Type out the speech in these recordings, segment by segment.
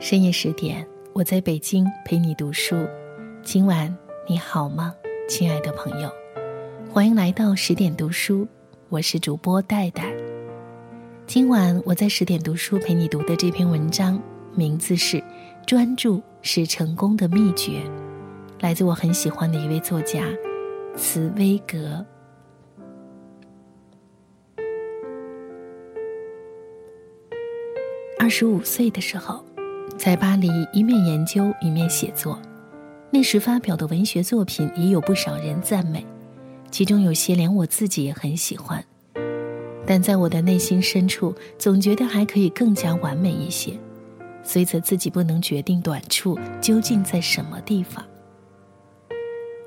深夜十点，我在北京陪你读书。今晚你好吗，亲爱的朋友？欢迎来到十点读书，我是主播戴戴。今晚我在十点读书陪你读的这篇文章，名字是《专注是成功的秘诀》，来自我很喜欢的一位作家茨威格。二十五岁的时候。在巴黎，一面研究一面写作，那时发表的文学作品也有不少人赞美，其中有些连我自己也很喜欢，但在我的内心深处，总觉得还可以更加完美一些，虽则自己不能决定短处究竟在什么地方。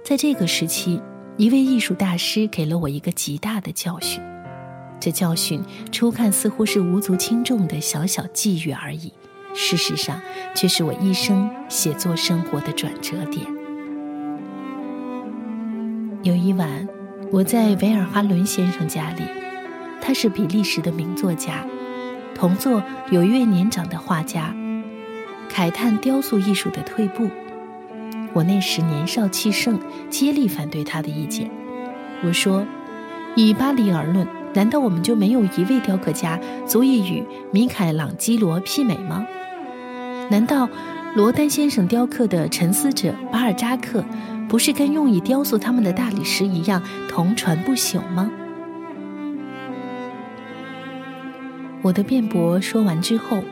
在这个时期，一位艺术大师给了我一个极大的教训，这教训初看似乎是无足轻重的小小际遇而已。事实上，却是我一生写作生活的转折点。有一晚，我在维尔哈伦先生家里，他是比利时的名作家，同座有一位年长的画家，慨叹雕塑艺术的退步。我那时年少气盛，竭力反对他的意见。我说：“以巴黎而论，难道我们就没有一位雕刻家足以与米凯朗基罗媲美吗？”难道罗丹先生雕刻的沉思者巴尔扎克，不是跟用以雕塑他们的大理石一样同传不朽吗？我的辩驳说完之后，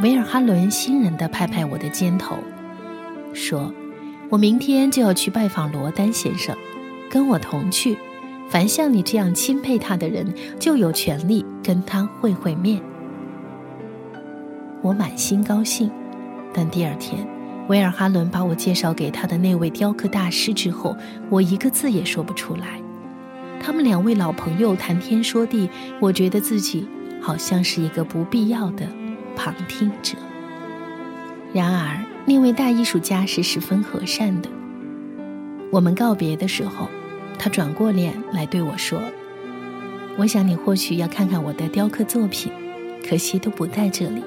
维尔哈伦欣然地拍拍我的肩头，说：“我明天就要去拜访罗丹先生，跟我同去。凡像你这样钦佩他的人，就有权利跟他会会面。”我满心高兴。但第二天，维尔哈伦把我介绍给他的那位雕刻大师之后，我一个字也说不出来。他们两位老朋友谈天说地，我觉得自己好像是一个不必要的旁听者。然而，那位大艺术家是十分和善的。我们告别的时候，他转过脸来对我说：“我想你或许要看看我的雕刻作品，可惜都不在这里。”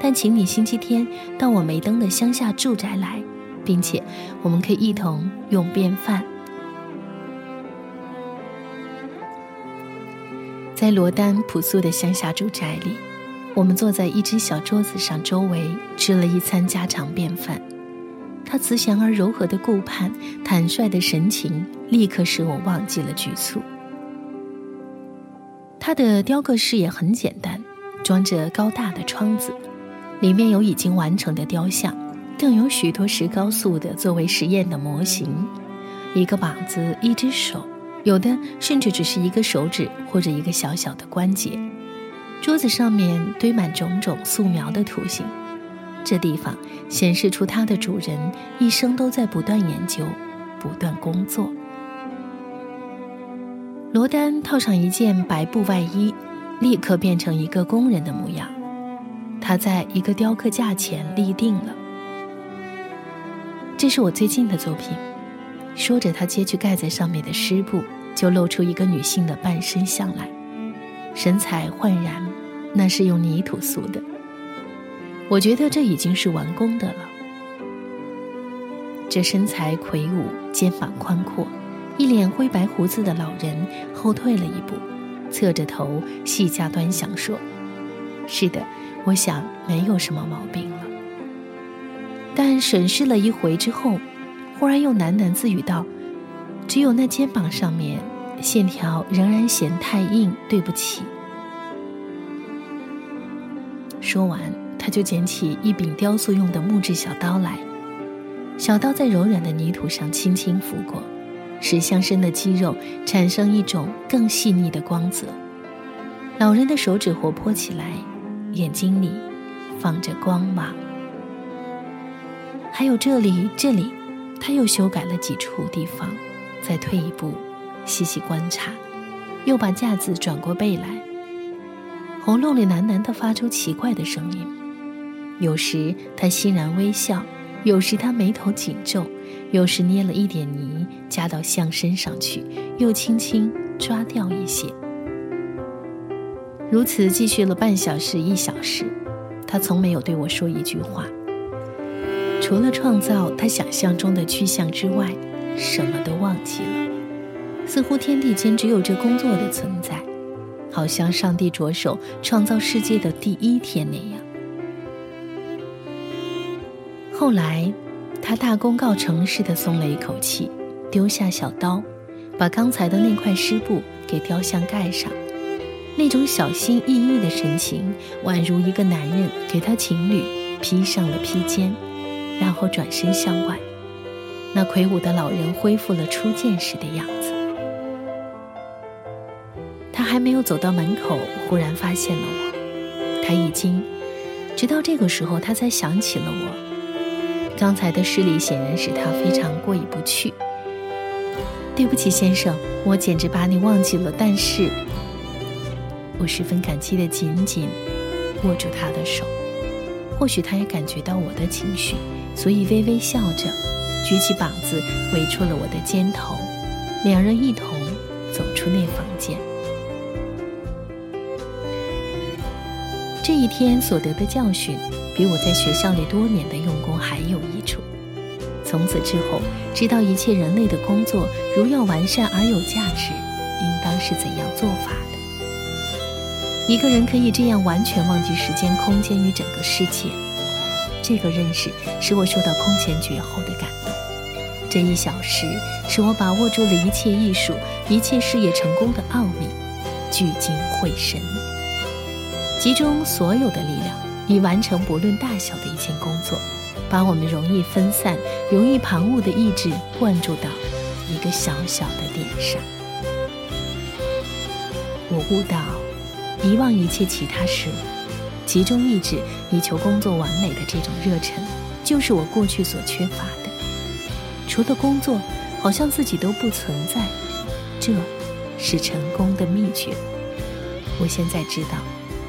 但请你星期天到我梅登的乡下住宅来，并且我们可以一同用便饭。在罗丹朴素的乡下住宅里，我们坐在一只小桌子上，周围吃了一餐家常便饭。他慈祥而柔和的顾盼、坦率的神情，立刻使我忘记了局促。他的雕刻室也很简单，装着高大的窗子。里面有已经完成的雕像，更有许多石膏塑的作为实验的模型，一个膀子，一只手，有的甚至只是一个手指或者一个小小的关节。桌子上面堆满种种素描的图形，这地方显示出它的主人一生都在不断研究，不断工作。罗丹套上一件白布外衣，立刻变成一个工人的模样。他在一个雕刻架前立定了。这是我最近的作品。说着，他揭去盖在上面的湿布，就露出一个女性的半身像来，神采焕然，那是用泥土塑的。我觉得这已经是完工的了。这身材魁梧、肩膀宽阔、一脸灰白胡子的老人后退了一步，侧着头细加端详说：“是的。”我想没有什么毛病了，但审视了一回之后，忽然又喃喃自语道：“只有那肩膀上面线条仍然嫌太硬，对不起。”说完，他就捡起一柄雕塑用的木质小刀来，小刀在柔软的泥土上轻轻拂过，使象身的肌肉产生一种更细腻的光泽。老人的手指活泼起来。眼睛里放着光芒，还有这里，这里，他又修改了几处地方，再退一步，细细观察，又把架子转过背来，喉咙里喃喃地发出奇怪的声音。有时他欣然微笑，有时他眉头紧皱，有时捏了一点泥加到象身上去，又轻轻抓掉一些。如此继续了半小时、一小时，他从没有对我说一句话，除了创造他想象中的去向之外，什么都忘记了。似乎天地间只有这工作的存在，好像上帝着手创造世界的第一天那样。后来，他大功告成似的松了一口气，丢下小刀，把刚才的那块湿布给雕像盖上。那种小心翼翼的神情，宛如一个男人给他情侣披上了披肩，然后转身向外。那魁梧的老人恢复了初见时的样子。他还没有走到门口，忽然发现了我。他一惊，直到这个时候，他才想起了我。刚才的失礼显然使他非常过意不去。对不起，先生，我简直把你忘记了。但是。我十分感激的紧紧握住他的手，或许他也感觉到我的情绪，所以微微笑着，举起膀子围住了我的肩头，两人一同走出那房间。这一天所得的教训，比我在学校里多年的用功还有益处。从此之后，知道一切人类的工作，如要完善而有价值，应当是怎样做法。一个人可以这样完全忘记时间、空间与整个世界，这个认识使我受到空前绝后的感动。这一小时使我把握住了一切艺术、一切事业成功的奥秘，聚精会神，集中所有的力量，以完成不论大小的一件工作，把我们容易分散、容易旁骛的意志灌注到一个小小的点上。我悟到。遗忘一切其他事物，集中意志以求工作完美的这种热忱，就是我过去所缺乏的。除了工作，好像自己都不存在。这是成功的秘诀。我现在知道，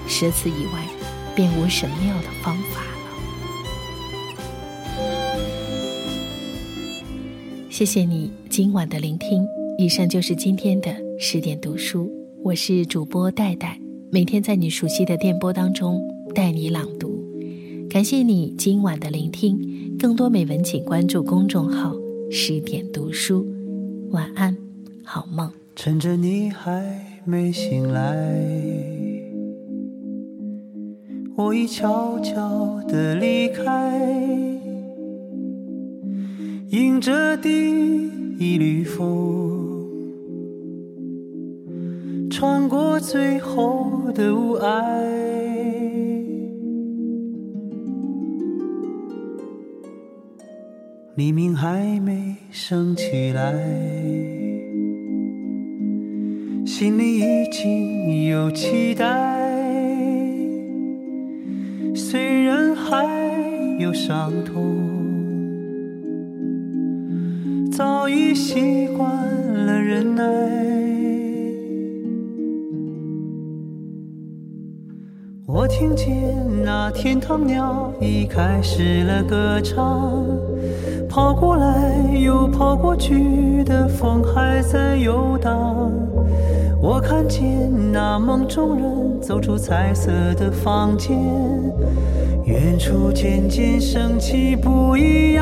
舍此以外，便无神妙的方法了。谢谢你今晚的聆听。以上就是今天的十点读书，我是主播戴戴。每天在你熟悉的电波当中带你朗读，感谢你今晚的聆听。更多美文，请关注公众号“十点读书”。晚安，好梦。趁着你还没醒来，我已悄悄地离开，迎着第一缕风。穿过最后的雾霭，黎明还没升起来，心里已经有期待。虽然还有伤痛，早已习惯了忍耐。我听见那天堂鸟已开始了歌唱，跑过来又跑过去的风还在游荡。我看见那梦中人走出彩色的房间，远处渐渐升起不一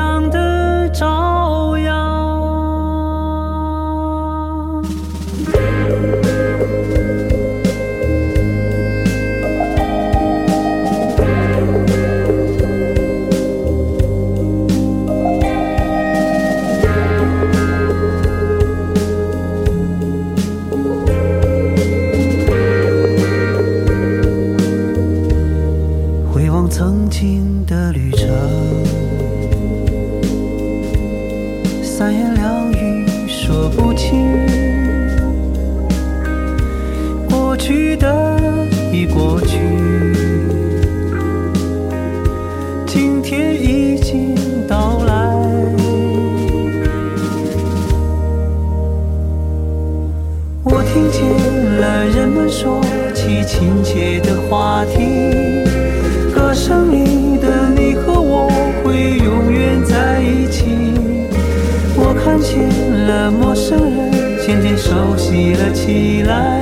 来，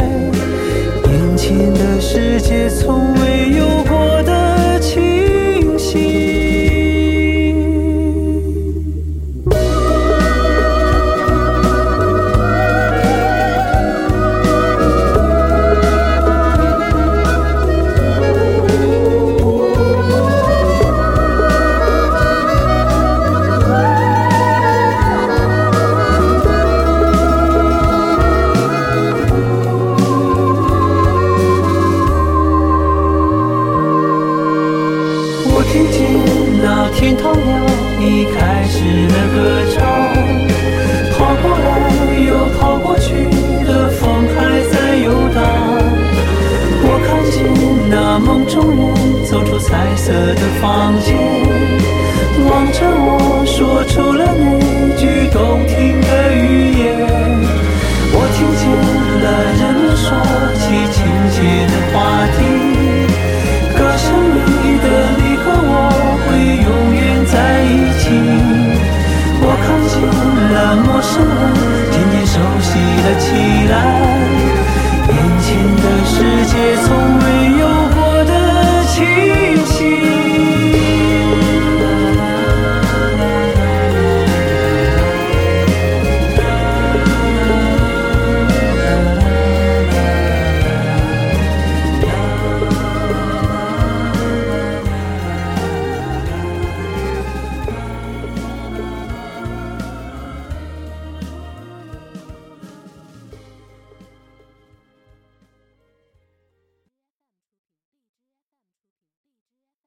眼前的世界从未有